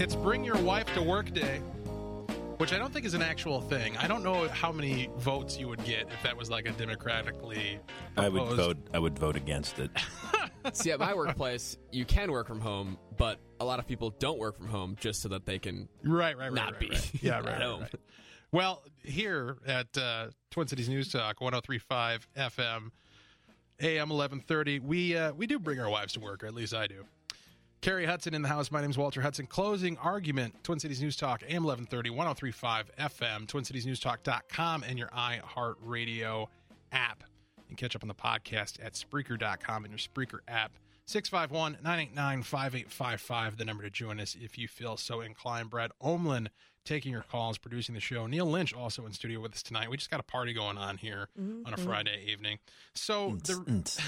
It's Bring Your Wife to Work Day, which I don't think is an actual thing. I don't know how many votes you would get if that was like a democratically. I would vote. I would vote against it. See, at my workplace, you can work from home, but a lot of people don't work from home just so that they can. Right, right, right. Not right, be right. Yeah, right, right, home. right. Well, here at uh, Twin Cities News Talk, 1035 FM, AM 1130, we, uh, we do bring our wives to work, or at least I do. Carrie Hudson in the house. My name is Walter Hudson. Closing argument. Twin Cities News Talk, AM 1130, 1035 FM, TwinCitiesNewsTalk.com, and your iHeartRadio app. And catch up on the podcast at Spreaker.com and your Spreaker app. 651 989 5855, the number to join us if you feel so inclined. Brad Omlin taking your calls, producing the show. Neil Lynch also in studio with us tonight. We just got a party going on here on a mm-hmm. Friday evening. So, the,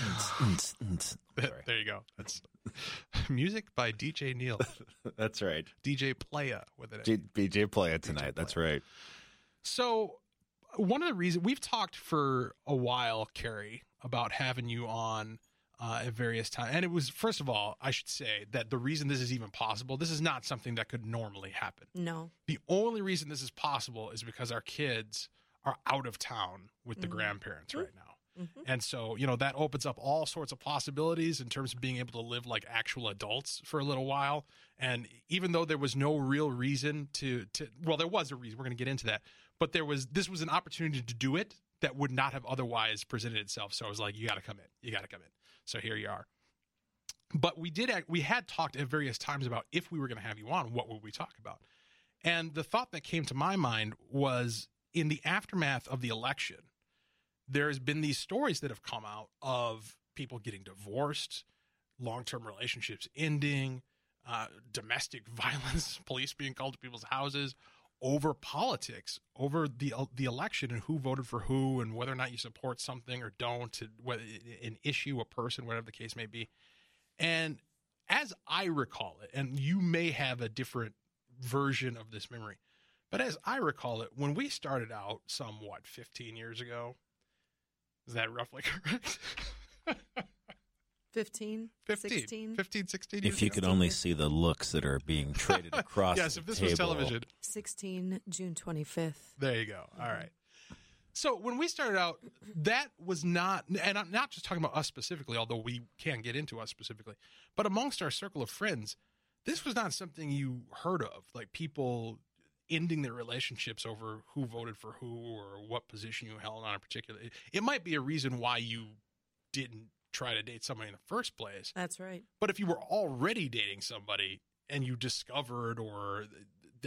there you go. That's music by DJ Neil, That's right. DJ Playa with it. J- BJ play it tonight. That's right. So, one of the reasons we've talked for a while, Carrie, about having you on uh, at various times, and it was first of all, I should say that the reason this is even possible, this is not something that could normally happen. No. The only reason this is possible is because our kids are out of town with the grandparents right now. And so, you know, that opens up all sorts of possibilities in terms of being able to live like actual adults for a little while. And even though there was no real reason to, to well, there was a reason. We're going to get into that. But there was, this was an opportunity to do it that would not have otherwise presented itself. So I was like, you got to come in. You got to come in. So here you are. But we did, we had talked at various times about if we were going to have you on, what would we talk about? And the thought that came to my mind was in the aftermath of the election, there's been these stories that have come out of people getting divorced, long term relationships ending, uh, domestic violence, police being called to people's houses over politics, over the the election and who voted for who and whether or not you support something or don't, whether an issue, a person, whatever the case may be. And as I recall it, and you may have a different version of this memory, but as I recall it, when we started out somewhat 15 years ago, is that roughly correct? 15, 15, 16, 15, 16 years If you ago? could only see the looks that are being traded across. Yes, if this was table. television. 16, June 25th. There you go. All right. So when we started out, that was not, and I'm not just talking about us specifically, although we can get into us specifically, but amongst our circle of friends, this was not something you heard of. Like people ending their relationships over who voted for who or what position you held on a particular. It might be a reason why you didn't try to date somebody in the first place. That's right. But if you were already dating somebody and you discovered or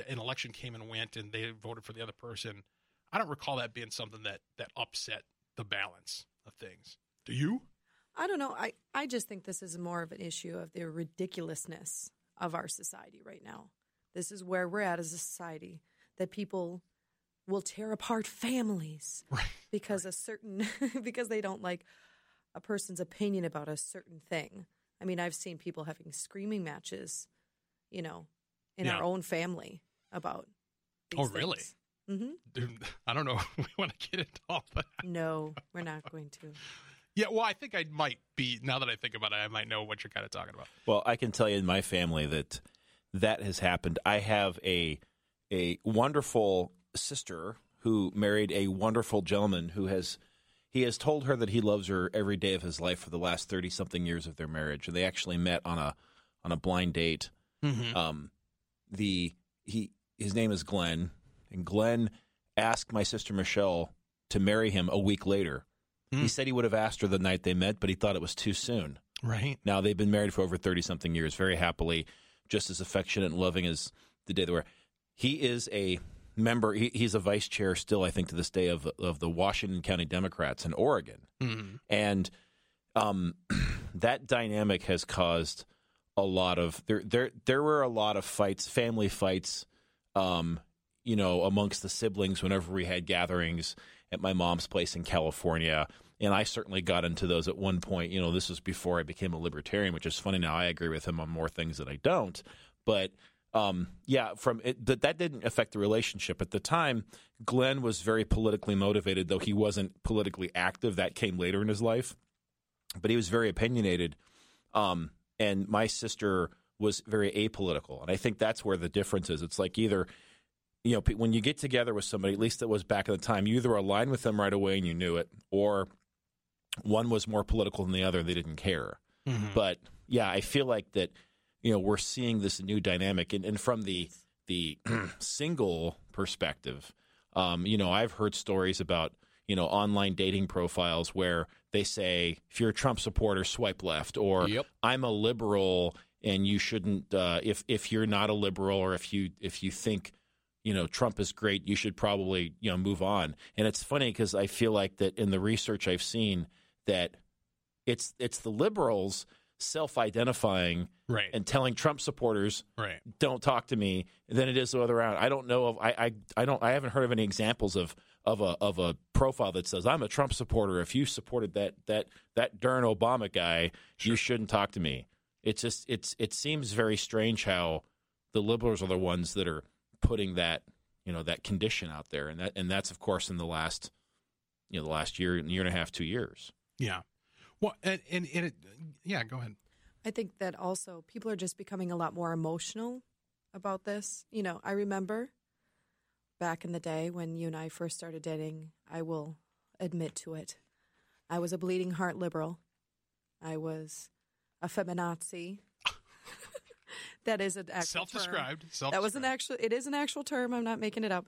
an election came and went and they voted for the other person, I don't recall that being something that that upset the balance of things. Do you? I don't know. I, I just think this is more of an issue of the ridiculousness of our society right now. This is where we're at as a society that people will tear apart families Right. because a certain because they don't like a person's opinion about a certain thing. I mean, I've seen people having screaming matches, you know, in Yeah. our own family about. These Oh, really? Mm-hmm. Dude, I don't know. we want to get into all that. No, we're not going to. Yeah, well, I think I might be. Now that I think about it, I might know what you're kind of talking about. Well, I can tell you in my family that that has happened. I have a a wonderful sister who married a wonderful gentleman who has he has told her that he loves her every day of his life for the last 30 something years of their marriage. And they actually met on a on a blind date. Um the he his name is Glenn and Glenn asked my sister Michelle to marry him a week later. He said he would have asked her the night they met, but he thought it was too soon. Right. Now they've been married for over thirty something years, very happily, just as affectionate and loving as the day they were. He is a member. He, he's a vice chair still, I think, to this day of of the Washington County Democrats in Oregon, Mhm. and um, that dynamic has caused a lot of there. There there were a lot of fights, family fights, um, you know, amongst the siblings whenever we had gatherings at my mom's place in California. And I certainly got into those at one point. You know, this was before I became a libertarian, which is funny now. I agree with him on more things than I don't. But um, yeah, from it, that that didn't affect the relationship at the time. Glenn was very politically motivated, though he wasn't politically active. That came later in his life, but he was very opinionated. Um, and my sister was very apolitical, and I think that's where the difference is. It's like either you know when you get together with somebody, at least it was back in the time, you either aligned with them right away and you knew it, or one was more political than the other. and They didn't care. But yeah, I feel like that. You know, we're seeing this new dynamic, and, and from the the single perspective, um, you know, I've heard stories about you know online dating profiles where they say if you're a Trump supporter, swipe left, or Yep. I'm a liberal and you shouldn't. Uh, if if you're not a liberal, or if you if you think you know Trump is great, you should probably you know move on. And it's funny because I feel like that in the research I've seen that it's it's the liberals self-identifying Right. and telling Trump supporters right. don't talk to me than it is the other way around. I don't know of I, I I don't I haven't heard of any examples of of a of a profile that says I'm a Trump supporter. If you supported that that that darn Obama guy, you shouldn't talk to me. It's just it's it seems very strange how the liberals are the ones that are putting that you know that condition out there, and that and that's of course in the last you know the last year year and a half two years. Yeah. Well, and, and, and it, yeah, go ahead. I think that also people are just becoming a lot more emotional about this. You know, I remember back in the day when you and I first started dating, I will admit to it. I was a bleeding heart liberal. I was a feminazi. that is an actual term. Self-described. Self-described. That was an actual. It is an actual term. I'm not making it up.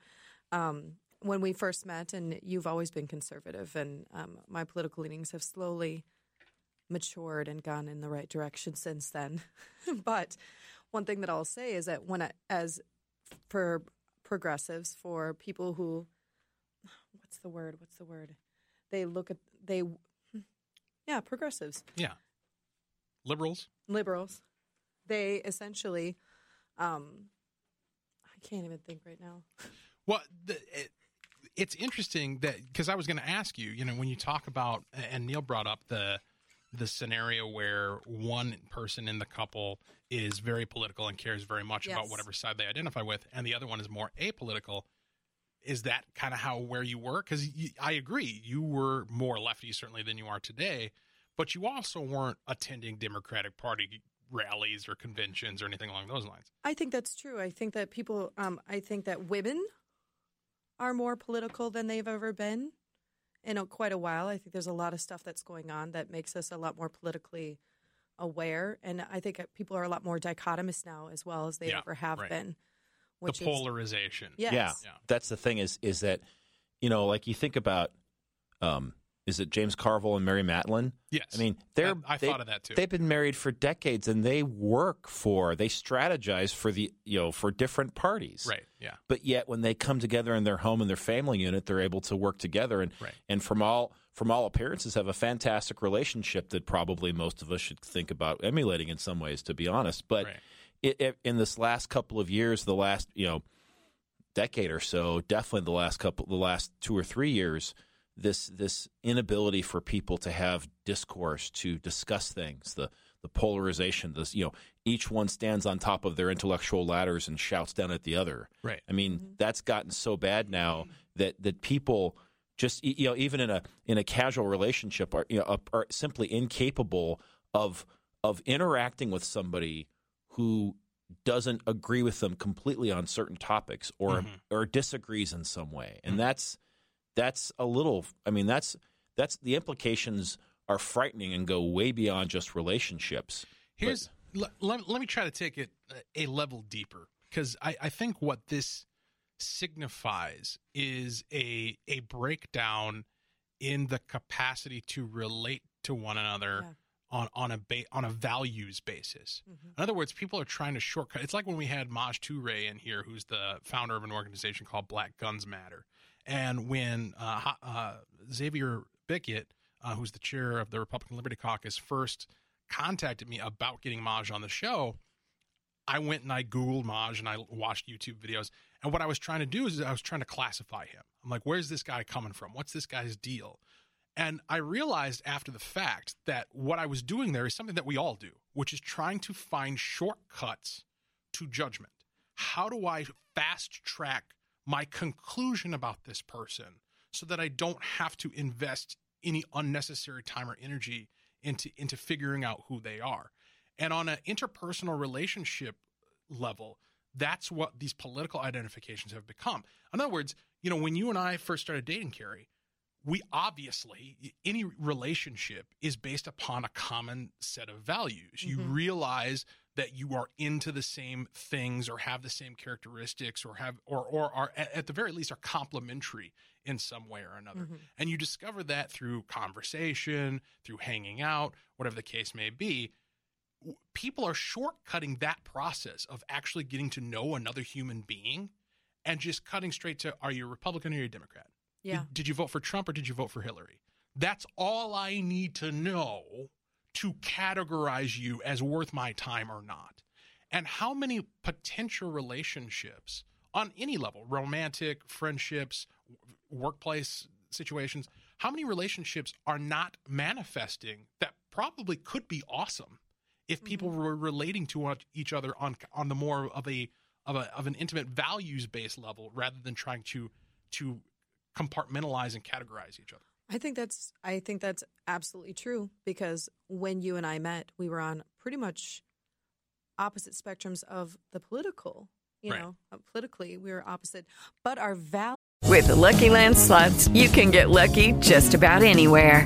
Um, when we first met, and you've always been conservative, and um, my political leanings have slowly matured and gone in the right direction since then. but one thing that I'll say is that when I, as for progressives, for people who, what's the word? What's the word? They look at they, yeah, progressives Yeah. Liberals. liberals, they essentially, um, I can't even think right now. Well, the, it, it's interesting that because I was going to ask you, you know, when you talk about, and Neil brought up the the scenario where one person in the couple is very political and cares very much about whatever side they identify with, and the other one is more apolitical. Is that kind of how where you were? Because I agree, you were more lefty certainly than you are today, but you also weren't attending Democratic Party rallies or conventions or anything along those lines. I think that's true. I think that people, um, I think that women are more political than they've ever been in a, quite a while. I think there's a lot of stuff that's going on that makes us a lot more politically aware, and I think people are a lot more dichotomous now as well as they Yeah, ever have right. been. The Which is polarization. yes. Yeah, Yeah. that's the thing is is that you know like you think about um, is it James Carville and Mary Matalin? Yes. I mean, they're I- I they- thought of that too. They've been married for decades, and they work for they strategize for the you know for different parties, Right. Yeah. But yet, when they come together in their home and their family unit, they're able to work together, and Right. and from all from all appearances, have a fantastic relationship that probably most of us should think about emulating in some ways, to be honest. But Right. it, it, in this last couple of years, the last you know decade or so, definitely the last couple, the last two or three years, this this inability for people to have discourse to discuss things, the the polarization, this you know, each one stands on top of their intellectual ladders and shouts down at the other. Right. I mean, mm-hmm. that's gotten so bad now that that people just you know even in a in a casual relationship are you know are- are simply incapable of of interacting with somebody who doesn't agree with them completely on certain topics or mm-hmm. or disagrees in some way and mm-hmm. that's that's a little i mean that's that's the implications are frightening and go way beyond just relationships Here's let, let, let me try to take it a level deeper because I, I think what this signifies is a a breakdown in the capacity to relate to one another on on a ba- on a values basis. Mm-hmm. In other words, people are trying to shortcut. It's like when we had Maj Toure in here, who's the founder of an organization called Black Guns Matter, and when uh, uh, Xavier Bicott, uh, who's the chair of the Republican Liberty Caucus, first contacted me about getting Maj on the show, I went and I Googled Maj and I watched YouTube videos. And what I was trying to do is I was trying to classify him. I'm like, where's this guy coming from? What's this guy's deal? And I realized after the fact that what I was doing there is something that we all do, which is trying to find shortcuts to judgment. How do I fast track my conclusion about this person so that I don't have to invest any unnecessary time or energy into into figuring out who they are? And on an interpersonal relationship level, that's what these political identifications have become. In other words, you know, when you and I first started dating, Carrie, we obviously any relationship is based upon a common set of values. You mm-hmm. realize that you are into the same things or have the same characteristics or have or or are at the very least are complementary in some way or another. Mm-hmm. And you discover that through conversation, through hanging out, whatever the case may be people are shortcutting that process of actually getting to know another human being and just cutting straight to are you a Republican or are you a Democrat? Yeah. Did, did you vote for Trump or did you vote for Hillary? That's all I need to know to categorize you as worth my time or not. And how many potential relationships on any level, romantic, friendships, workplace situations, how many relationships are not manifesting that probably could be awesome if people mm-hmm. were relating to each other on on the more of a of a of an intimate values based level rather than trying to to compartmentalize and categorize each other. I think that's I think that's absolutely true because when you and I met, we were on pretty much opposite spectrums of the political. You Right. know, uh, politically we were opposite, but our values. With the Lucky Land slots, you can get lucky just about anywhere.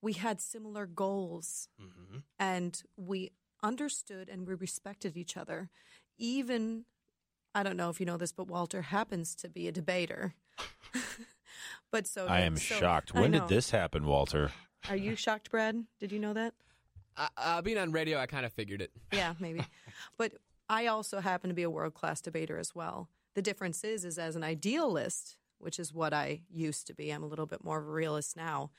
We had similar goals hmm and we understood and we respected each other. Even, I don't know if you know this, but Walter happens to be a debater. but so I am so- shocked. When did this happen, Walter? Are you shocked, Brad? Did you know that? Uh, uh, being on radio, I kind of figured it. Yeah, maybe. but I also happen to be a world class debater as well. The difference is, is as an idealist, which is what I used to be. I'm a little bit more of a realist now.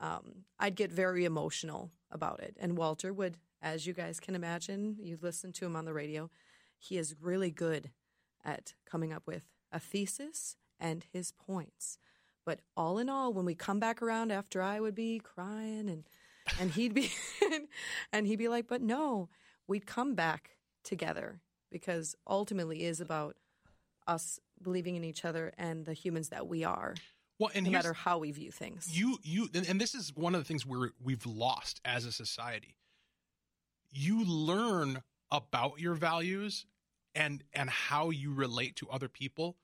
Um, I'd get very emotional about it, and Walter would, as you guys can imagine, you listen to him on the radio. He is really good at coming up with a thesis and his points. But all in all, when we come back around after I would be crying and and he'd be and he'd be like, "But no, we'd come back together because ultimately is about us believing in each other and the humans that we are, Well, and no matter how we view things." you you and, and this is one of the things we're we've lost as a society. You learn about your values and and how you relate to other people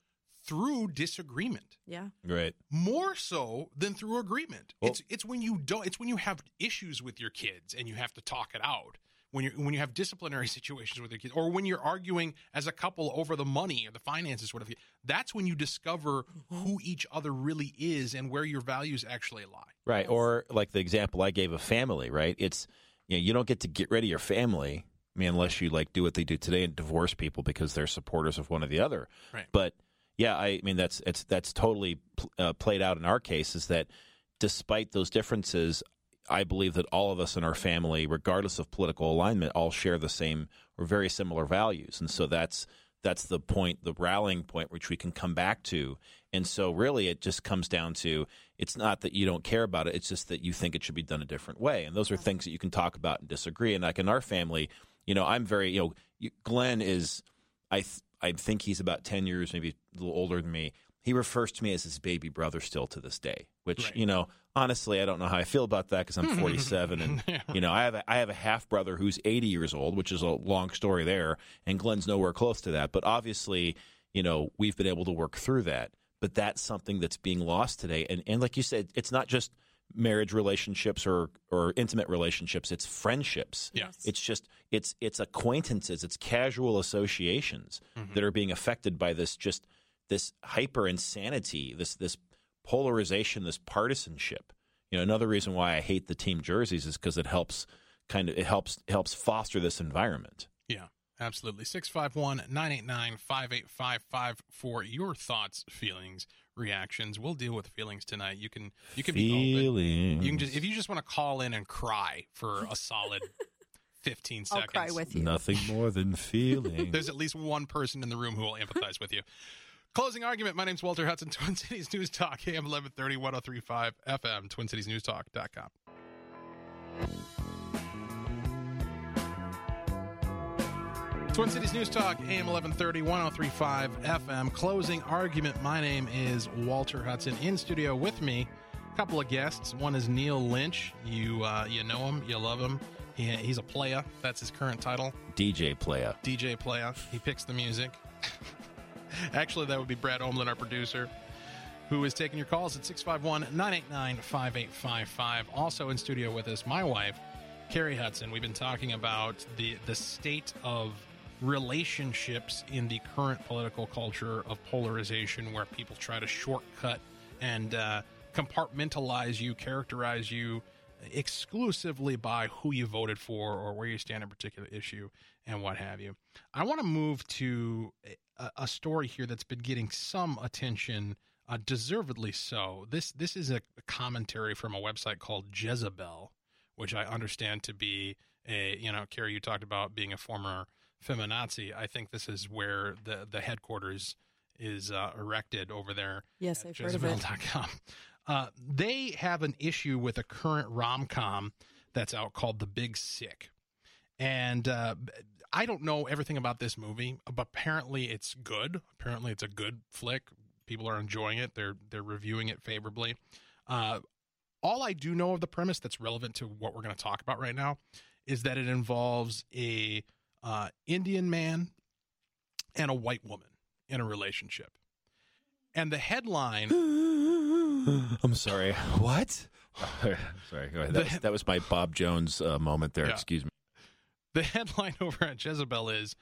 through disagreement. Yeah, Right. more so than through agreement. Well- it's it's when you don't it's when you have issues with your kids and you have to talk it out when you when you have disciplinary situations with your kids or when you're arguing as a couple over the money or the finances whatever that's when you discover who each other really is and where your values actually lie Right. Or like the example I gave of family, right? It's you know, you don't get to get rid of your family. I mean, unless you like do what they do today and divorce people because they're supporters of one or the other. Right. But yeah, I mean that's it's that's totally pl- uh, played out in our case. Is that despite those differences, I believe that all of us in our family, regardless of political alignment, all share the same or very similar values, and so that's that's the point, the rallying point, which we can come back to. And so, really, it just comes down to it's not that you don't care about it; it's just that you think it should be done a different way. And those are things that you can talk about and disagree. And like in our family, you know, I'm very, you know, you- Glenn is, I th- I think he's about ten years, maybe a little older than me. He refers to me as his baby brother still to this day. Which Right. you know honestly I don't know how I feel about that because I'm 47 and you know I have a, I have a half brother who's 80 years old, which is a long story there, and Glenn's nowhere close to that. But obviously, you know we've been able to work through that. But that's something that's being lost today, and and like you said, it's not just marriage relationships or or intimate relationships; it's friendships. Yes. It's just it's it's acquaintances, it's casual associations Mm-hmm. that are being affected by this just this hyper insanity, this this polarization, this partisanship. You know, another reason why I hate the team jerseys is because it helps kind of it helps helps foster this environment. Yeah, absolutely. 651 989 5855 for your thoughts, feelings, reactions. We'll deal with feelings tonight. You can you can be open. You can just if you just want to call in and cry for a solid 15 seconds. I'll cry with you. nothing more than feelings. There's at least one person in the room who will empathize with you. Closing argument. My name's Walter Hudson, Twin Cities News Talk, AM 1130, 1035 FM, TwinCitiesNewsTalk.com. Twin Cities News Talk, AM 1130, 1035 FM. Closing argument. My name is Walter Hudson. In studio with me, a couple of guests. One is Neil Lynch. You uh, you know him, you love him. He, he's a playa. That's his current title. DJ playa. DJ Playa. He picks the music. Actually, that would be Brad Omlin, our producer, who is taking your calls at 651 989 5855. Also in studio with us, my wife, Carrie Hudson. We've been talking about the, the state of relationships in the current political culture of polarization where people try to shortcut and uh, compartmentalize you, characterize you exclusively by who you voted for or where you stand on a particular issue and what have you. I want to move to a, a story here that's been getting some attention, uh, deservedly so. This this is a commentary from a website called Jezebel, which I understand to be a you know, Carrie, you talked about being a former feminazi. I think this is where the the headquarters is uh, erected over there Yes, I've heard of it. Uh, they have an issue with a current rom com that's out called The Big Sick. And uh, I don't know everything about this movie, but apparently it's good. Apparently it's a good flick. People are enjoying it. They're they're reviewing it favorably. Uh, all I do know of the premise that's relevant to what we're going to talk about right now is that it involves a uh, Indian man and a white woman in a relationship. And the headline I'm sorry. What? sorry. Go ahead. That, was, that was my Bob Jones uh, moment there. Yeah. Excuse me. The headline over at Jezebel is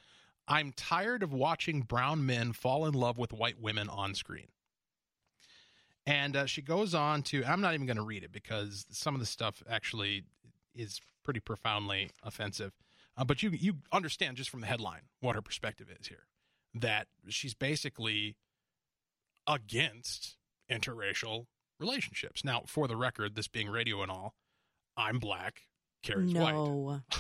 I'm tired of watching brown men fall in love with white women on screen. And uh, she goes on to, I'm not even going to read it because some of the stuff actually is pretty profoundly offensive. Uh, but you you understand just from the headline what her perspective is here. That she's basically against interracial relationships. Now, for the record, this being radio and all, I'm black, Carrie's white. No.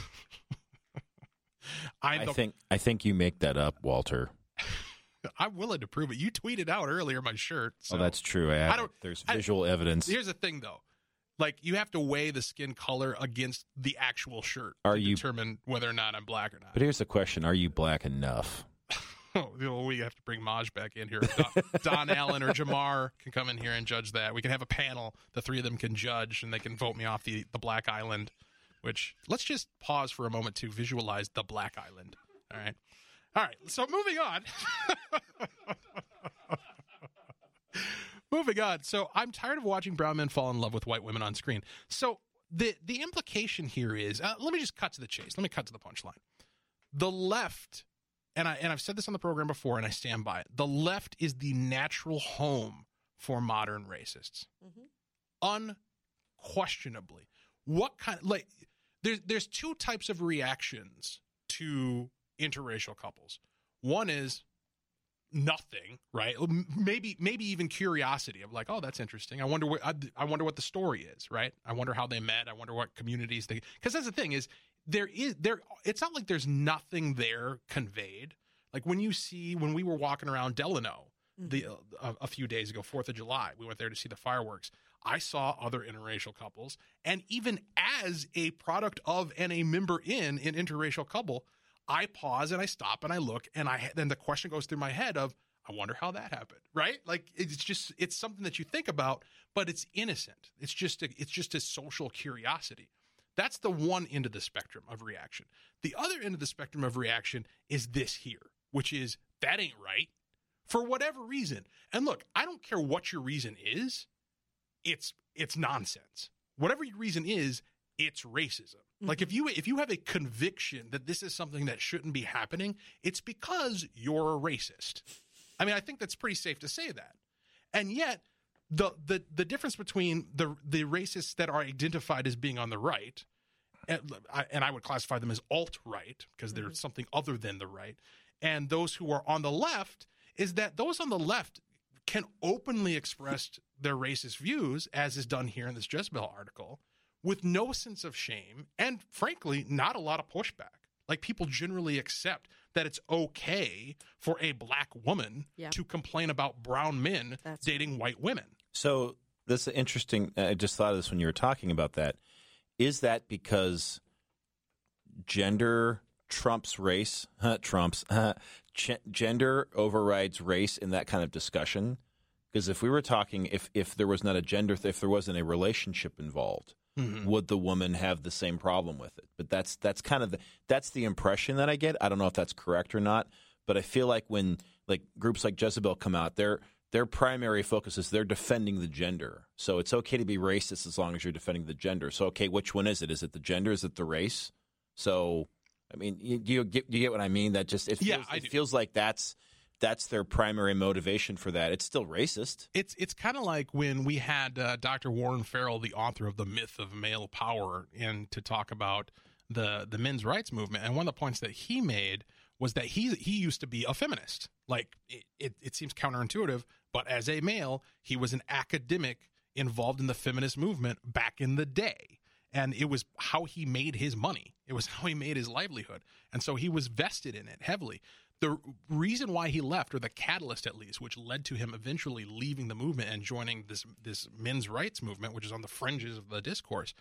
I'm I the think I think you make that up, Walter. I'm willing to prove it. You tweeted out earlier my shirt. Oh, so. oh, that's true. I, I don't- it. There's I- visual evidence. Here's the thing, though. Like you have to weigh the skin color against the actual shirt Are to you- determine whether or not I'm black or not. But here's the question: Are you black enough? Oh, well, we have to bring Maj back in here. Don, Don Allen or Jamar can come in here and judge that. We can have a panel. The three of them can judge, and they can vote me off the the Black Island. Which let's just pause for a moment to visualize the Black Island. All right, all right. So moving on. moving on. So I'm tired of watching brown men fall in love with white women on screen. So the the implication here is, uh, let me just cut to the chase. Let me cut to the punchline. The left and I and I've said this on the program before, and I stand by it. The left is the natural home for modern racists, mm-hmm. unquestionably. What kind? Like, there's there's two types of reactions to interracial couples. One is nothing, right? Maybe maybe even curiosity of like, oh, that's interesting. I wonder what I, I wonder what the story is, right? I wonder how they met. I wonder what communities they. Because that's the thing is there is there. It's not like there's nothing there conveyed. Like when you see when we were walking around Delano the mm-hmm. uh, a, a few days ago, Fourth of July, we went there to see the fireworks. I saw other interracial couples, and even as a product of and a member in an interracial couple, I pause and I stop and I look, and I then the question goes through my head of I wonder how that happened, right? Like it's just it's something that you think about, but it's innocent. It's just a, it's just a social curiosity. That's the one end of the spectrum of reaction. The other end of the spectrum of reaction is this here, which is that ain't right for whatever reason. And look, I don't care what your reason is. It's it's nonsense. Whatever your reason is, it's racism. Mm-hmm. Like if you if you have a conviction that this is something that shouldn't be happening, it's because you're a racist. I mean, I think that's pretty safe to say that. And yet, the the the difference between the the racists that are identified as being on the right, and I, and I would classify them as alt right because they're mm-hmm. something other than the right, and those who are on the left is that those on the left can openly express their racist views, as is done here in this Jezebel article, with no sense of shame and, frankly, not a lot of pushback. Like people generally accept that it's okay for a black woman yeah. to complain about brown men That's dating right. white women. So this is interesting. I just thought of this when you were talking about that. Is that because gender trumps race? trumps gender overrides race in that kind of discussion? Because if we were talking, if if there was not a gender, if there wasn't a relationship involved, mm-hmm. would the woman have the same problem with it? But that's that's kind of the that's the impression that I get. I don't know if that's correct or not, but I feel like when like groups like Jezebel come out, their their primary focus is they're defending the gender. So it's okay to be racist as long as you're defending the gender. So okay, which one is it? Is it the gender? Is it the race? So I mean, you, do you get do you get what I mean? That just it feels, yeah, it feels like that's that's their primary motivation for that. It's still racist. It's it's kind of like when we had uh, Dr. Warren Farrell, the author of the Myth of Male Power, in to talk about the the men's rights movement, and one of the points that he made was that he he used to be a feminist. Like it, it, it seems counterintuitive, but as a male, he was an academic involved in the feminist movement back in the day. And it was how he made his money. It was how he made his livelihood. And so he was vested in it heavily the reason why he left, or the catalyst at least, which led to him eventually leaving the movement and joining this this men's rights movement, which is on the fringes of the discourse,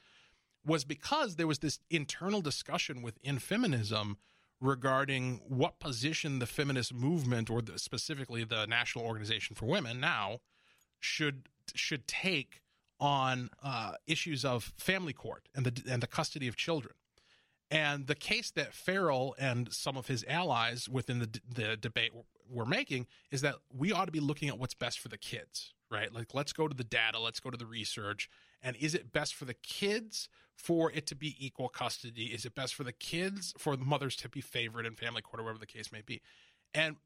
was because there was this internal discussion within feminism regarding what position the feminist movement, or the, specifically the National Organization for Women, now should should take on uh, issues of family court and the and the custody of children. And the case that Farrell and some of his allies within the, the debate were making is that we ought to be looking at what's best for the kids, right? Like, let's go to the data, let's go to the research. And is it best for the kids for it to be equal custody? Is it best for the kids for the mothers to be favored in family court or whatever the case may be? And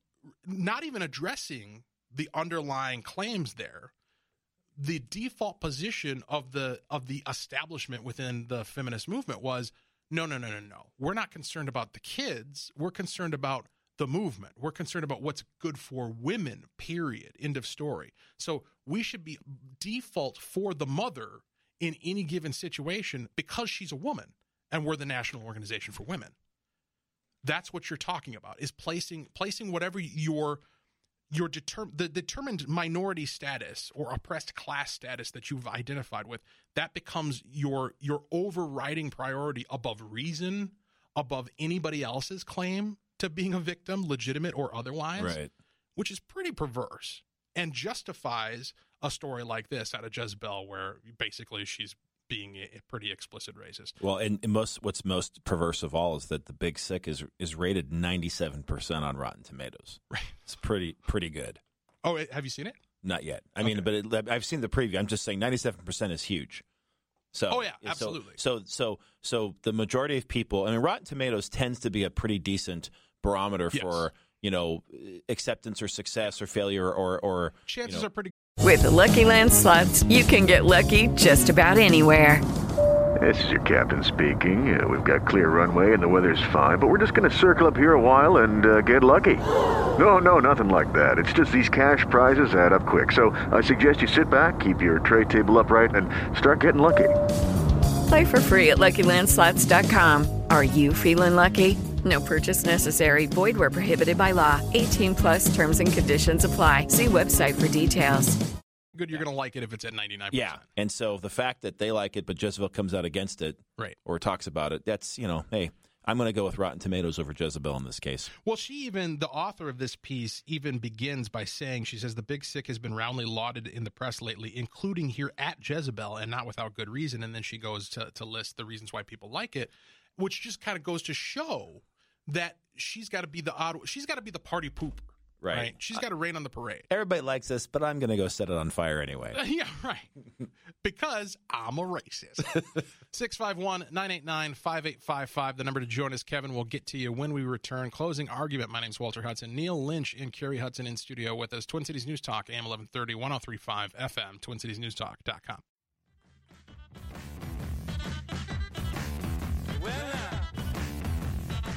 not even addressing the underlying claims there the default position of the of the establishment within the feminist movement was no, no, no, no, no. We're not concerned about the kids. We're concerned about the movement. We're concerned about what's good for women, period. End of story. So we should be default for the mother in any given situation because she's a woman and we're the National Organization for Women. That's what you're talking about is placing placing whatever your your determ- the determined minority status or oppressed class status that you've identified with that becomes your your overriding priority above reason above anybody else's claim to being a victim legitimate or otherwise right which is pretty perverse and justifies a story like this out of Jezebel where basically she's being a pretty explicit racist. Well, and, and, most what's most perverse of all is that the Big Sick is is rated ninety seven percent on Rotten Tomatoes. Right, it's pretty pretty good. Oh, have you seen it? Not yet. I okay. mean, but it, I've seen the preview. I'm just saying ninety seven percent is huge. So, oh yeah, absolutely. So, so, so, so the majority of people. I mean, Rotten Tomatoes tends to be a pretty decent barometer yes. for you know acceptance or success or failure or or chances you know, are pretty with the Lucky Land slots, you can get lucky just about anywhere. This is your captain speaking. Uh, we've got clear runway and the weather's fine, but we're just going to circle up here a while and uh, get lucky. No, no, nothing like that. It's just these cash prizes add up quick. So I suggest you sit back, keep your tray table upright, and start getting lucky. Play for free at LuckyLandSlots.com. Are you feeling lucky? No purchase necessary. Void where prohibited by law. 18 plus terms and conditions apply. See website for details. Good, you're going to like it if it's at 99%. Yeah. And so the fact that they like it, but Jezebel comes out against it, right, or talks about it, that's, you know, hey, I'm going to go with Rotten Tomatoes over Jezebel in this case. Well, she even, the author of this piece, even begins by saying, she says, the big sick has been roundly lauded in the press lately, including here at Jezebel, and not without good reason. And then she goes to, to list the reasons why people like it, which just kind of goes to show that she's got to be the odd, she's got to be the party pooper. Right. Right. She's got to rain on the parade. Everybody likes this, but I'm going to go set it on fire anyway. yeah, right. because I'm a racist. 651 989 5855. The number to join us, Kevin. We'll get to you when we return. Closing argument. My name's Walter Hudson. Neil Lynch and Carrie Hudson in studio with us. Twin Cities News Talk, AM 1130, 1035 FM, TwinCitiesNewsTalk.com.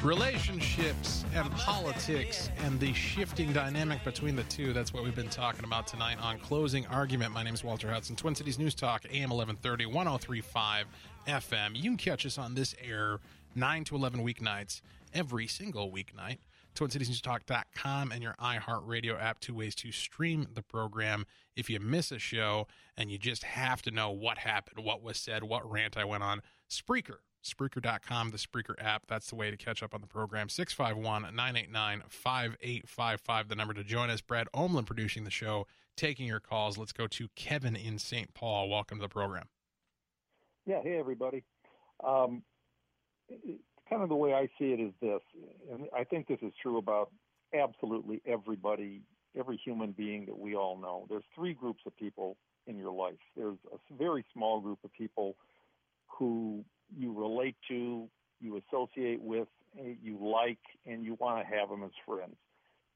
Relationships and politics and the shifting dynamic between the two. That's what we've been talking about tonight on Closing Argument. My name is Walter Hudson, Twin Cities News Talk, AM 1130, 1035 FM. You can catch us on this air 9 to 11 weeknights every single weeknight. TwinCitiesNewsTalk.com and your iHeartRadio app, two ways to stream the program. If you miss a show and you just have to know what happened, what was said, what rant I went on, Spreaker Spreaker.com, the Spreaker app. That's the way to catch up on the program. 651 989 5855, the number to join us. Brad Omlin producing the show, taking your calls. Let's go to Kevin in St. Paul. Welcome to the program. Yeah, hey, everybody. Um, kind of the way I see it is this, and I think this is true about absolutely everybody, every human being that we all know. There's three groups of people in your life. There's a very small group of people who you relate to, you associate with, eh, you like, and you want to have them as friends.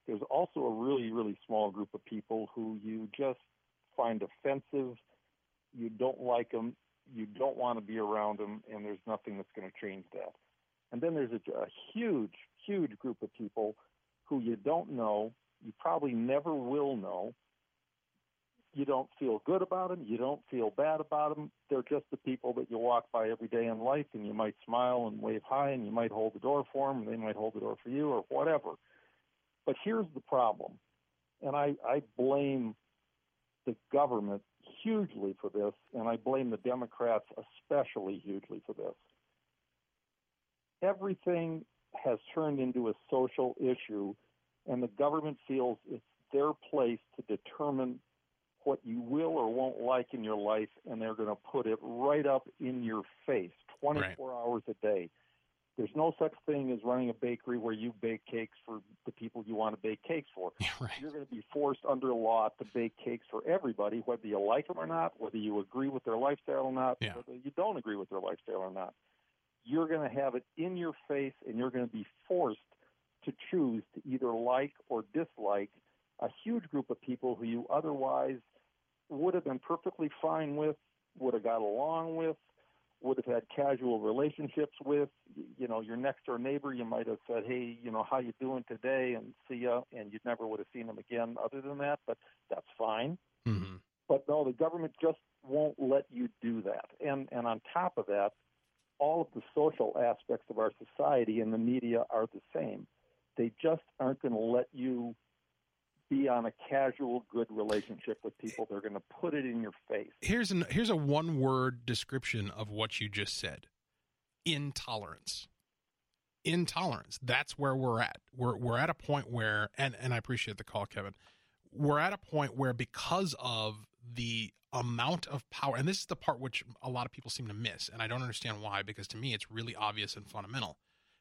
There's also a really, really small group of people who you just find offensive, you don't like them, you don't want to be around them, and there's nothing that's going to change that. And then there's a, a huge, huge group of people who you don't know, you probably never will know, you don't feel good about them. You don't feel bad about them. They're just the people that you walk by every day in life, and you might smile and wave hi, and you might hold the door for them, and they might hold the door for you, or whatever. But here's the problem, and I, I blame the government hugely for this, and I blame the Democrats especially hugely for this. Everything has turned into a social issue, and the government feels it's their place to determine what you will or won't like in your life, and they're going to put it right up in your face 24 right. hours a day. There's no such thing as running a bakery where you bake cakes for the people you want to bake cakes for. Yeah, right. You're going to be forced under law to bake cakes for everybody, whether you like them or not, whether you agree with their lifestyle or not, yeah. whether you don't agree with their lifestyle or not. You're going to have it in your face, and you're going to be forced to choose to either like or dislike a huge group of people who you otherwise would have been perfectly fine with, would have got along with, would have had casual relationships with. You know, your next door neighbor, you might have said, "Hey, you know, how you doing today?" and see ya, and you never would have seen them again. Other than that, but that's fine. Mm-hmm. But no, the government just won't let you do that. And and on top of that, all of the social aspects of our society and the media are the same. They just aren't going to let you be on a casual, good relationship with people. They're going to put it in your face. Here's an here's a one word description of what you just said: intolerance. Intolerance. That's where we're at. We're we're at a point where, and and I appreciate the call, Kevin. We're at a point where because of the amount of power, and this is the part which a lot of people seem to miss, and I don't understand why, because to me it's really obvious and fundamental.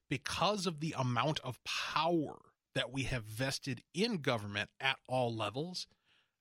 Because of the amount of power that we have vested in government at all levels,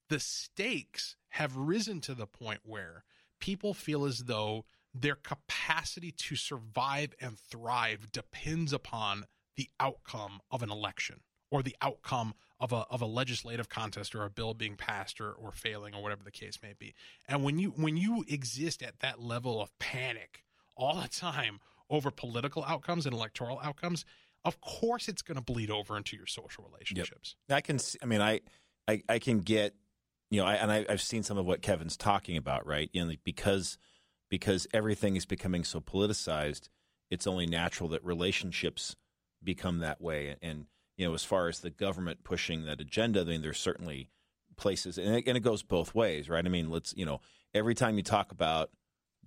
the stakes have risen to the point where people feel as though their capacity to survive and thrive depends upon the outcome of an election or the outcome of a of a legislative contest or a bill being passed or, or failing or whatever the case may be. And when you when you exist at that level of panic all the time over political outcomes and electoral outcomes, of course it's going to bleed over into your social relationships. Yep. I can. I mean, I, I, I can get, you know, I, and I, have seen some of what Kevin's talking about, right? You know, because because everything is becoming so politicized, it's only natural that relationships become that way. And you know, as far as the government pushing that agenda, I mean, there's certainly places, and it, and it goes both ways, right? I mean, let's you know, every time you talk about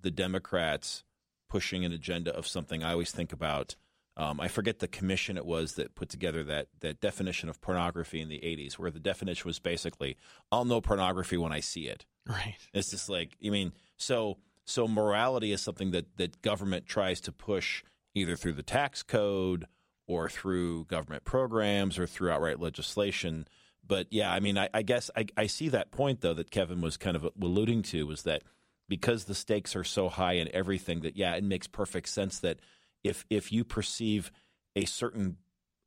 the Democrats pushing an agenda of something, I always think about um, I forget the commission it was that put together that that definition of pornography in the 80s, where the definition was basically, "I'll know pornography when I see it." Right. It's just like I mean, so so morality is something that that government tries to push either through the tax code or through government programs or through outright legislation. But yeah, I mean, I, I guess I, I see that point though that Kevin was kind of alluding to was that because the stakes are so high in everything that yeah, it makes perfect sense that if if you perceive a certain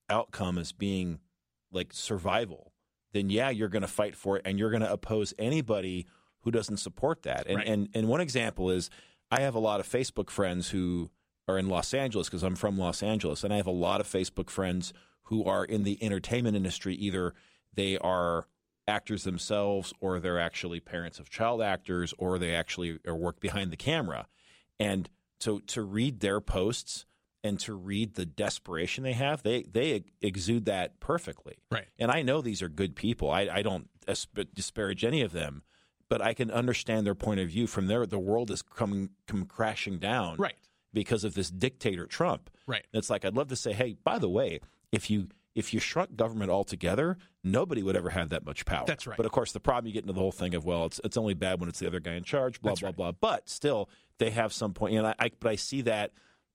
outcome as being like survival, then yeah, you're going to fight for it and you're going to oppose anybody who doesn't support that. And Right. and and one example is I have a lot of Facebook friends who are in Los Angeles because I'm from Los Angeles, and I have a lot of Facebook friends who are in the entertainment industry. Either they are actors themselves, or they're actually parents of child actors, or they actually work behind the camera. And so to read their posts and to read the desperation they have, they they exude that perfectly. Right. And I know these are good people. I, I don't disparage any of them, but I can understand their point of view. From there, the world is coming come crashing down, Right. Because of this dictator Trump. Right. It's like I'd love to say, hey, by the way, if you if you shrunk government altogether, nobody would ever have that much power. That's right. But of course, the problem you get into the whole thing of well, it's it's only bad when it's the other guy in charge. Blah That's blah right. blah. But still, they have some point. And I, I but I see that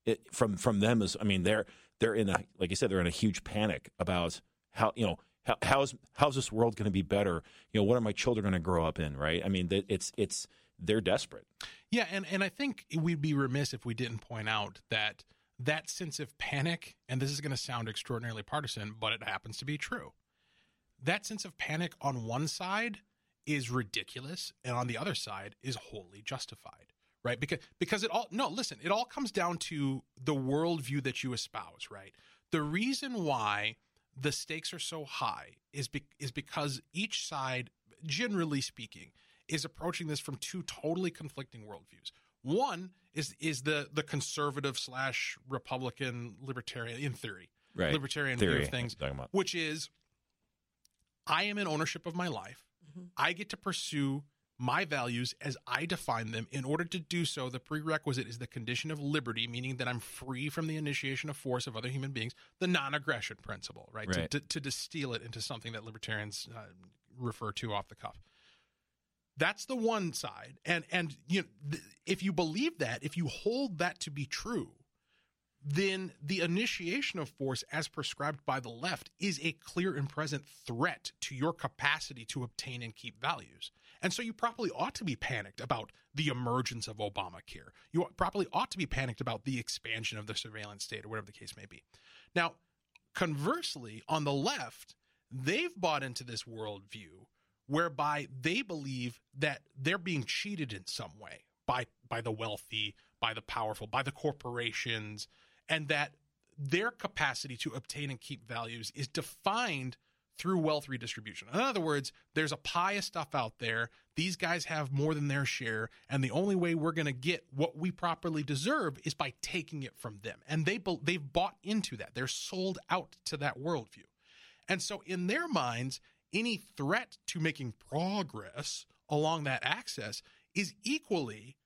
it, from from them as I mean they're they're in a like you said they're in a huge panic about how you know how, how's how's this world going to be better? You know, what are my children going to grow up in? Right? I mean, it's it's they're desperate. Yeah, and, and I think we'd be remiss if we didn't point out that that sense of panic, and this is going to sound extraordinarily partisan, but it happens to be true. That sense of panic on one side is ridiculous, and on the other side is wholly justified, right? Because because it all no, listen, it all comes down to the worldview that you espouse, right? The reason why the stakes are so high is be, is because each side, generally speaking, is approaching this from two totally conflicting worldviews. One is is the the conservative slash Republican libertarian in theory, Right. libertarian Theory, view of things, about. which is I am in ownership of my life. I get to pursue my values as I define them. In order to do so, the prerequisite is the condition of liberty, meaning that I'm free from the initiation of force of other human beings, the non aggression principle, right? Right. To, to, to distill it into something that libertarians uh, refer to off the cuff. That's the one side, and and you know, th- if you believe that, if you hold that to be true, then the initiation of force as prescribed by the left is a clear and present threat to your capacity to obtain and keep values. And so you probably ought to be panicked about the emergence of Obamacare. You probably ought to be panicked about the expansion of the surveillance state or whatever the case may be. Now, conversely, on the left, they've bought into this worldview whereby they believe that they're being cheated in some way by by the wealthy, by the powerful, by the corporations, and that their capacity to obtain and keep values is defined through wealth redistribution. In other words, there's a pie of stuff out there. These guys have more than their share, and the only way we're going to get what we properly deserve is by taking it from them. And they they've bought into that. They're sold out to that worldview. And so, in their minds, any threat to making progress along that axis is equally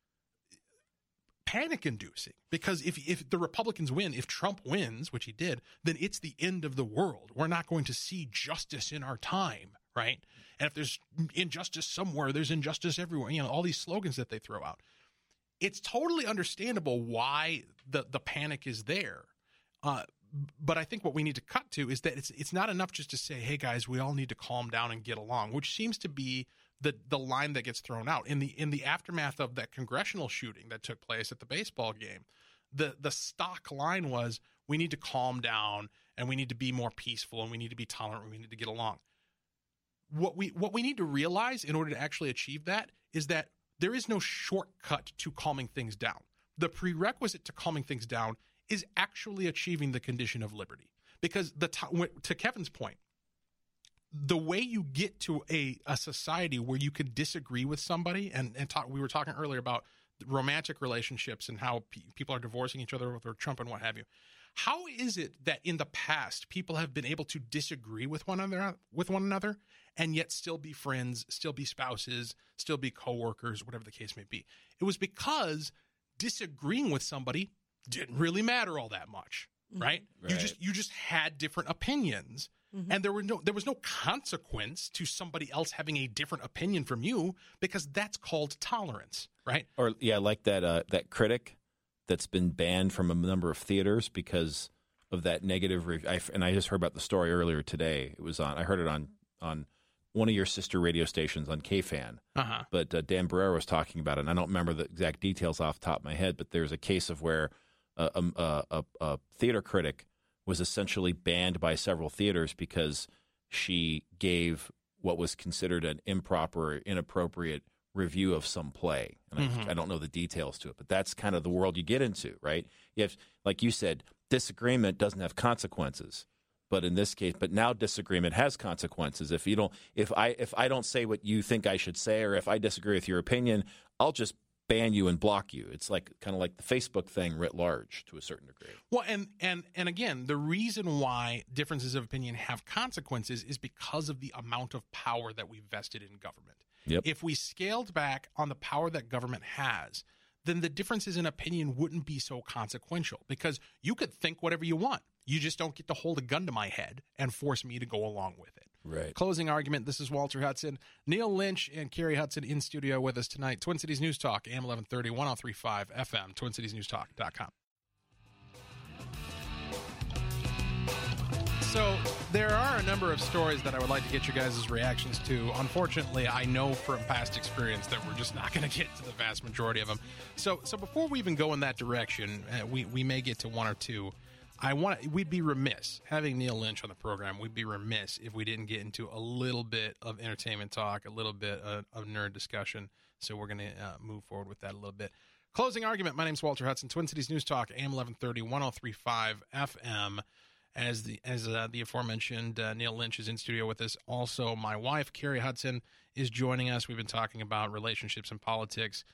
panic inducing because if if the Republicans win, if Trump wins, which he did, then it's the end of the world. We're not going to see justice in our time, right? And if there's injustice somewhere, there's injustice everywhere. You know, all these slogans that they throw out. It's totally understandable why the the panic is there. Uh, but I think what we need to cut to is that it's it's not enough just to say, "Hey guys, we all need to calm down and get along," which seems to be the the line that gets thrown out in the in the aftermath of that congressional shooting that took place at the baseball game. The the stock line was, "We need to calm down and we need to be more peaceful and we need to be tolerant. and We need to get along." What we what we need to realize in order to actually achieve that is that there is no shortcut to calming things down. The prerequisite to calming things down is actually achieving the condition of liberty. Because the to, to Kevin's point, the way you get to a, a society where you can disagree with somebody, and, and talk, we were talking earlier about romantic relationships and how pe- people are divorcing each other with or Trump and what have you. How is it that in the past people have been able to disagree with one another with one another and yet still be friends, still be spouses, still be coworkers, whatever the case may be? It was because disagreeing with somebody didn't really matter all that much, right? You just you just had different opinions. And there were no there was no consequence to somebody else having a different opinion from you because that's called tolerance, right? Or yeah, like that uh, that critic that's been banned from a number of theaters because of that negative review. I, and I just heard about the story earlier today. It was on. I heard it on on one of your sister radio stations on KFan. Uh-huh. But uh, Dan Barreiro was talking about it. And I don't remember the exact details off the top of my head, but there's a case of where a, a, a, a theater critic was essentially banned by several theaters because she gave what was considered an improper, inappropriate review of some play. And I, mm-hmm. I don't know the details to it, but that's kind of the world you get into, right? If, like you said, disagreement doesn't have consequences. But in this case, but now disagreement has consequences. If you don't, if I if I don't say what you think I should say, or if I disagree with your opinion, I'll just ban you and block you. It's like kind of like the Facebook thing writ large to a certain degree. Well, and and and again, the reason why differences of opinion have consequences is because of the amount of power that we've vested in government. Yep. If we scaled back on the power that government has, then the differences in opinion wouldn't be so consequential because you could think whatever you want. You just don't get to hold a gun to my head and force me to go along with it. Right. Closing argument. This is Walter Hudson, Neil Lynch, and Carrie Hudson in studio with us tonight. Twin Cities News Talk, AM 1130, 1035 FM, twincitiesnewstalk.com. So there are a number of stories that I would like to get you guys' reactions to. Unfortunately, I know from past experience that we're just not going to get to the vast majority of them. So, so before we even go in that direction, uh, we we may get to one or two. I want we'd be remiss having Neil Lynch on the program. We'd be remiss if we didn't get into a little bit of entertainment talk, a little bit of, of nerd discussion. So we're going to uh, move forward with that a little bit. Closing argument. My name's Walter Hudson, Twin Cities News Talk, AM 1130, 1035 FM. As the as uh, the aforementioned uh, Neil Lynch is in studio with us. Also, my wife Carrie Hudson is joining us. We've been talking about relationships and politics.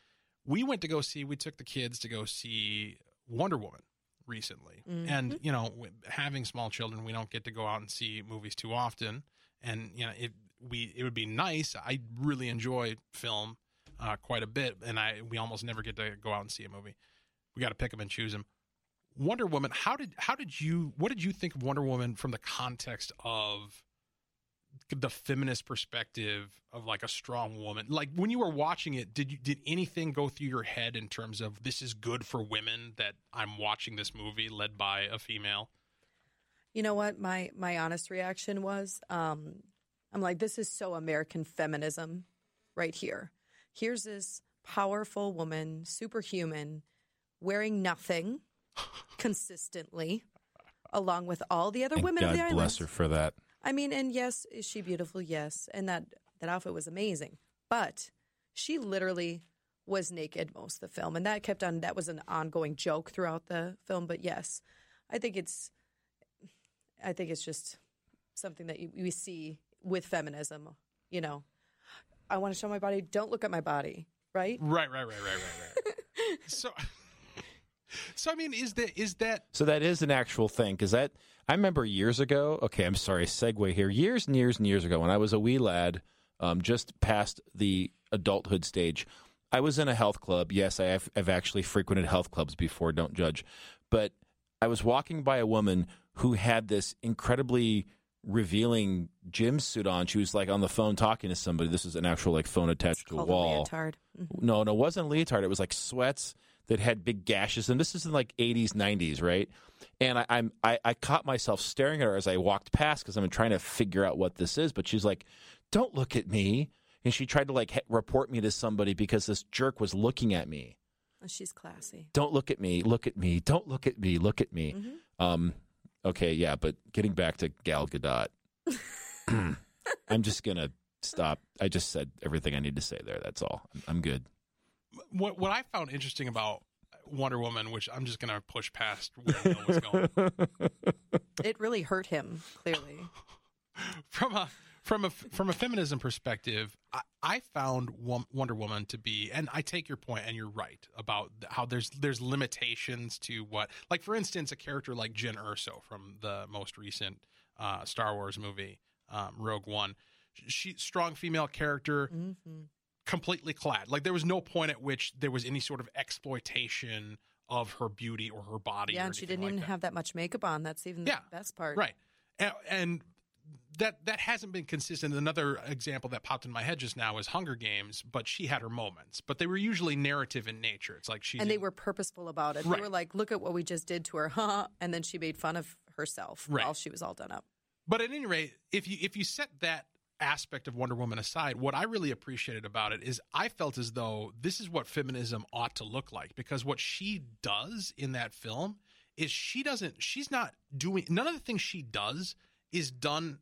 We went to go see. We took the kids to go see Wonder Woman recently, and you know, having small children, we don't get to go out and see movies too often. And you know, it we it would be nice. I really enjoy film uh, quite a bit, and I we almost never get to go out and see a movie. We got to pick them and choose them. Wonder Woman. How did how did you what did you think of Wonder Woman from the context of the feminist perspective of like a strong woman? Like when you were watching it, did you did anything go through your head in terms of this is good for women that I'm watching this movie led by a female? You know what? My my honest reaction was, um, I'm like, this is so American feminism, right here. Here's this powerful woman, superhuman, wearing nothing consistently, along with all the other And women God of the island. bless her for that. I mean, and yes, is she beautiful? Yes, and that that outfit was amazing. But she literally was naked most of the film, and that kept on. That was an ongoing joke throughout the film. But yes, I think it's, I think it's just something that you, we see with feminism. You know, I want to show my body. Don't look at my body. Right? Right, right, right, right, right, right. so, so I mean, is that is that So that is an actual thing because that I remember years ago. Okay, I'm sorry, segue here. Years and years and years ago, when I was a wee lad, um, just past the adulthood stage, I was in a health club. Yes, I have I've actually frequented health clubs before. Don't judge, but I was walking by a woman who had this incredibly revealing gym suit on. She was like on the phone talking to somebody. This is an actual like phone attached to a Called wall. a leotard. Mhm. No, no, it wasn't a leotard. It was like sweats that had big gashes. And this is in like 80s, 90s, right? And I, I'm I, I caught myself staring at her as I walked past because I'm trying to figure out what this is. But she's like, "Don't look at me." And she tried to like he- report me to somebody because this jerk was looking at me. She's classy. Don't look at me. Look at me. Don't look at me. Look at me. Um, okay, yeah, but getting back to Gal Gadot, I'm just gonna stop. I just said everything I need to say there. That's all. I'm, I'm good. What what I found interesting about Wonder Woman, which I'm just gonna push past where was going. It really hurt him. Clearly. from a from a from a feminism perspective, I, I found Wonder Woman to be, and I take your point, and you're right about how there's there's limitations to what, like for instance, a character like Jyn Erso from the most recent uh, Star Wars movie, um, Rogue One. She strong female character, completely clad. Like there was no point at which there was any sort of exploitation of her beauty or her body. Yeah, and she didn't like even that. have that much makeup on. That's even Yeah, the best part. Right. And, and that that hasn't been consistent. Another example that popped in my head just now is Hunger Games, but she had her moments, but they were usually narrative in nature. It's like she And they were purposeful about it. Right. They were like, look at what we just did to her, huh? And then she made fun of herself Right. while she was all done up. But at any rate, if you if you set that aspect of Wonder Woman aside, what I really appreciated about it is I felt as though this is what feminism ought to look like because what she does in that film is she doesn't she's not doing none of the things she does is done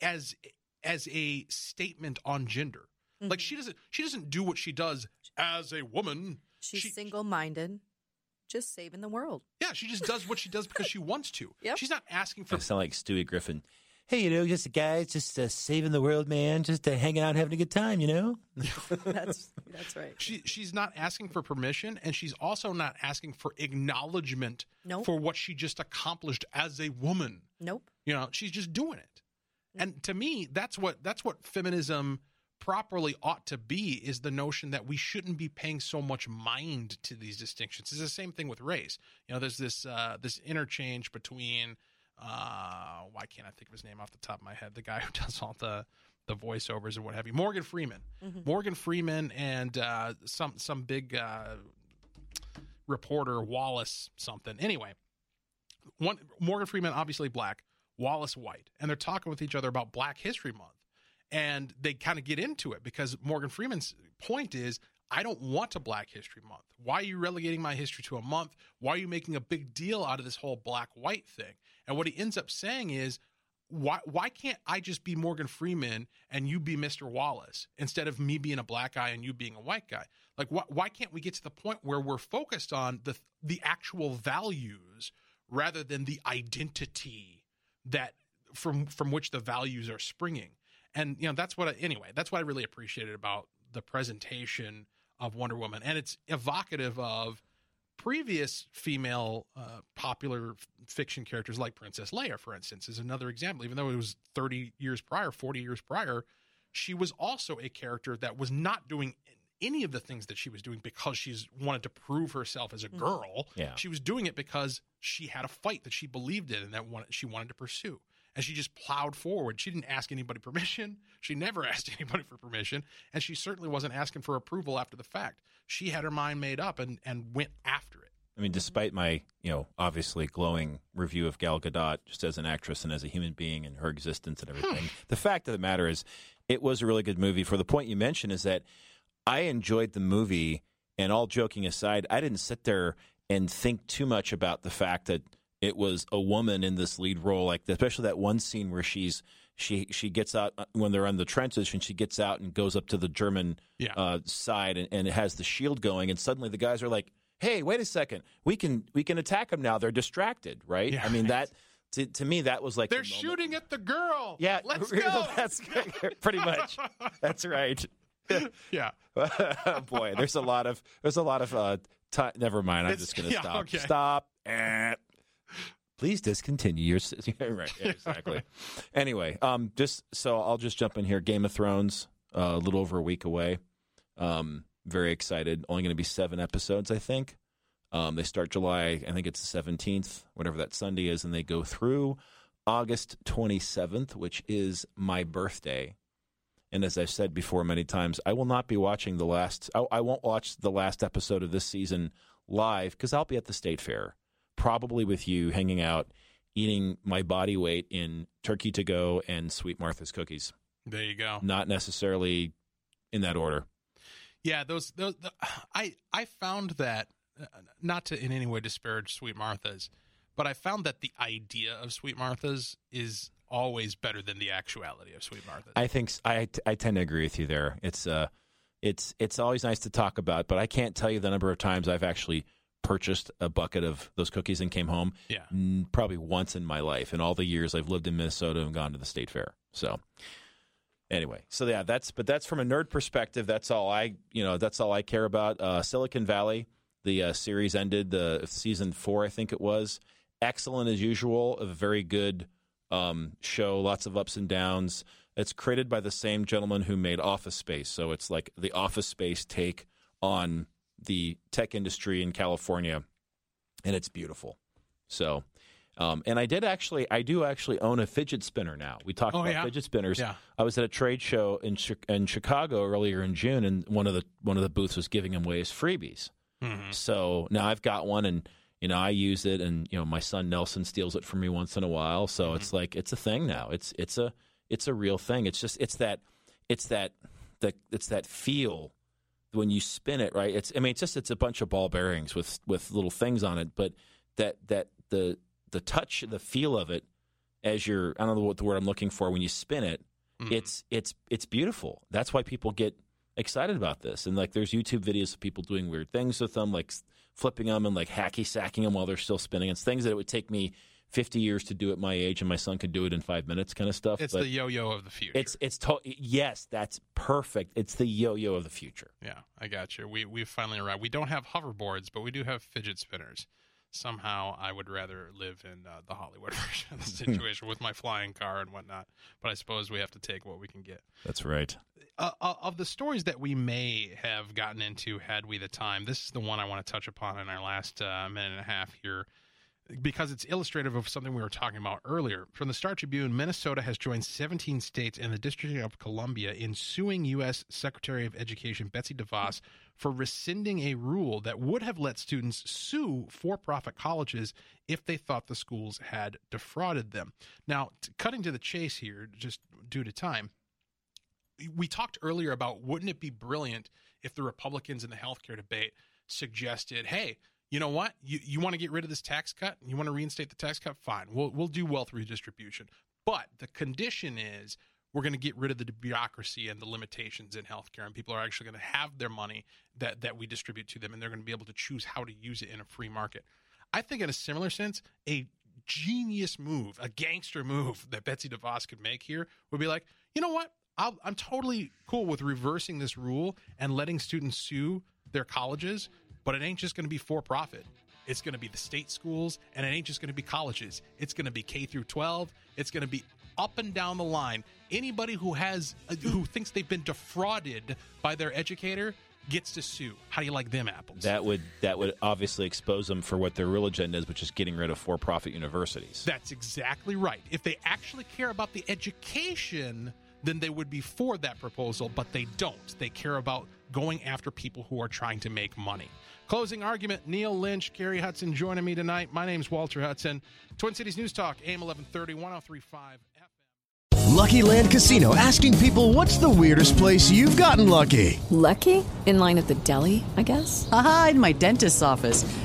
as as a statement on gender. Like mm-hmm. she doesn't she doesn't do what she does as a woman. She's She- single minded, just saving the world. Yeah, she just does what she does because she wants to. Yep. She's not asking for I sound like Stewie Griffin. Hey, you know, just a guy, just uh, saving the world, man, just uh, hanging out, having a good time, you know. That's that's right. She she's not asking for permission, and she's also not asking for acknowledgement Nope. for what she just accomplished as a woman. Nope. You know, she's just doing it. And to me, that's what that's what feminism properly ought to be is the notion that we shouldn't be paying so much mind to these distinctions. It's the same thing with race. You know, there's this uh, this interchange between uh, why can't I think of his name off the top of my head? The guy who does all the the voiceovers and what have you, Morgan Freeman. Morgan Freeman and uh, some some big uh, reporter Wallace something. Anyway, one Morgan Freeman obviously black, Wallace white, and they're talking with each other about Black History Month, and they kind of get into it because Morgan Freeman's point is. I don't want a Black History Month. Why are you relegating my history to a month? Why are you making a big deal out of this whole black white thing? And what he ends up saying is, why why can't I just be Morgan Freeman and you be Mr. Wallace instead of me being a black guy and you being a white guy? Like why why can't we get to the point where we're focused on the the actual values rather than the identity that from from which the values are springing? And you know that's what I, anyway that's what I really appreciated about the presentation of Wonder Woman and it's evocative of previous female uh, popular f- fiction characters like Princess Leia, for instance, is another example. Even though it was 30 years prior, 40 years prior, she was also a character that was not doing any of the things that she was doing because she's wanted to prove herself as a girl. Yeah. She was doing it because she had a fight that she believed in and that wanted, she wanted to pursue. And she just plowed forward. She didn't ask anybody permission. She never asked anybody for permission. And she certainly wasn't asking for approval after the fact. She had her mind made up and, and went after it. I mean, despite my, you know, obviously glowing review of Gal Gadot just as an actress and as a human being and her existence and hmm. everything, the fact of the matter is, it was a really good movie. For the point you mentioned is that I enjoyed the movie, and all joking aside, I didn't sit there and think too much about the fact that it was a woman in this lead role, like especially that one scene where she's she she gets out uh, when they're on the trenches and she gets out and goes up to the German Yeah. uh, side and, and it has the shield going, and suddenly the guys are like, "Hey, wait a second, we can we can attack them now. They're distracted, right? Yeah, I mean that to, to me that was like They're the shooting at the girl. Yeah, let's go. That's pretty much. That's right. yeah, Boy, there's a lot of there's a lot of uh ti never mind. I'm It's- just going to yeah, stop. okay. Stop. Eh. Please discontinue your right. exactly. anyway, um just so I'll just jump in here Game of Thrones uh, a little over a week away. Um very excited. Only going to be 7 episodes, I think. Um they start July, I think it's the 17th, whatever that Sunday is and they go through August 27th, which is my birthday. And as I've said before many times, I will not be watching the last. I, I won't watch the last episode of this season live because I'll be at the state fair, probably with you, hanging out, eating my body weight in turkey to go and Sweet Martha's cookies. there you go. Not necessarily in that order. Yeah, those those. The, I I found that uh, not to in any way disparage Sweet Martha's, but I found that the idea of Sweet Martha's is always better than the actuality of Sweet Martha's. I think I I tend to agree with you there. It's uh, it's it's always nice to talk about, but I can't tell you the number of times I've actually purchased a bucket of those cookies and came home. Yeah. probably once in my life in all the years I've lived in Minnesota and gone to the state fair. So anyway, so yeah, that's but that's from a nerd perspective. That's all I you know that's all I care about. Uh, Silicon Valley, the uh, series ended the season four, I think it was. Excellent as usual, a very good um, show. Lots of ups and downs. It's created by the same gentleman who made Office Space, so it's like the Office Space take on the tech industry in California, and it's beautiful. So. Um, and I did actually, I do actually own a fidget spinner now. We talked Oh, about yeah? fidget spinners. Yeah. I was at a trade show in in Chicago earlier in June, and one of the one of the booths was giving them away as freebies. Mhm. So now I've got one, and you know I use it, and you know my son Nelson steals it from me once in a while. So Mm-hmm. it's like it's a thing now. It's it's a it's a real thing. It's just it's that it's that the it's that feel when you spin it right. It's I mean it's just it's a bunch of ball bearings with with little things on it, but that that the the touch, the feel of it as you're I don't know what the word I'm looking for when you spin it. Mhm. It's it's it's beautiful. That's why people get excited about this. And like, there's YouTube videos of people doing weird things with them, like flipping them and like hacky sacking them while they're still spinning. It's things that it would take me 50 years to do at my age, and my son could do it in five minutes, kind of stuff. It's but the yo-yo of the future. it's it's to- yes, that's perfect. It's the yo-yo of the future. Yeah, I got you. We we've finally arrived. We don't have hoverboards, but we do have fidget spinners. Somehow, I would rather live in uh, the Hollywood version of the situation with my flying car and whatnot. But I suppose we have to take what we can get. That's right. Uh, uh, of the stories that we may have gotten into had we the time, this is the one I want to touch upon in our last uh, minute and a half here because it's illustrative of something we were talking about earlier. From the Star Tribune, Minnesota has joined 17 states and the District of Columbia in suing U.S. Secretary of Education Betsy DeVos for rescinding a rule that would have let students sue for profit colleges if they thought the schools had defrauded them. Now, t- cutting to the chase here, just due to time, we talked earlier about wouldn't it be brilliant if the Republicans in the healthcare debate suggested, hey, you know what? You you want to get rid of this tax cut? You want to reinstate the tax cut? Fine. We'll we'll do wealth redistribution. But the condition is we're going to get rid of the bureaucracy and the limitations in healthcare, and people are actually going to have their money that that we distribute to them, and they're going to be able to choose how to use it in a free market. I think, in a similar sense, a genius move, a gangster move that Betsy DeVos could make here would be like, you know what? I'll, I'm totally cool with reversing this rule and letting students sue their colleges, but it ain't just going to be for profit. It's going to be the state schools, and it ain't just going to be colleges. It's going to be K through 12. It's going to be up and down the line. Anybody who has uh, who thinks they've been defrauded by their educator gets to sue. How do you like them apples? That would that would obviously expose them for what their real agenda is, which is getting rid of for-profit universities. That's exactly right. If they actually care about the education, then they would be for that proposal, but they don't. They care about going after people who are trying to make money. Closing argument Neil Lynch, Carrie Hudson joining me tonight. My name's Walter Hudson. Twin Cities News Talk, AM 1130, 1035 FM. Lucky Land Casino asking people what's the weirdest place you've gotten lucky? Lucky? In line at the deli, I guess? Aha, in my dentist's office.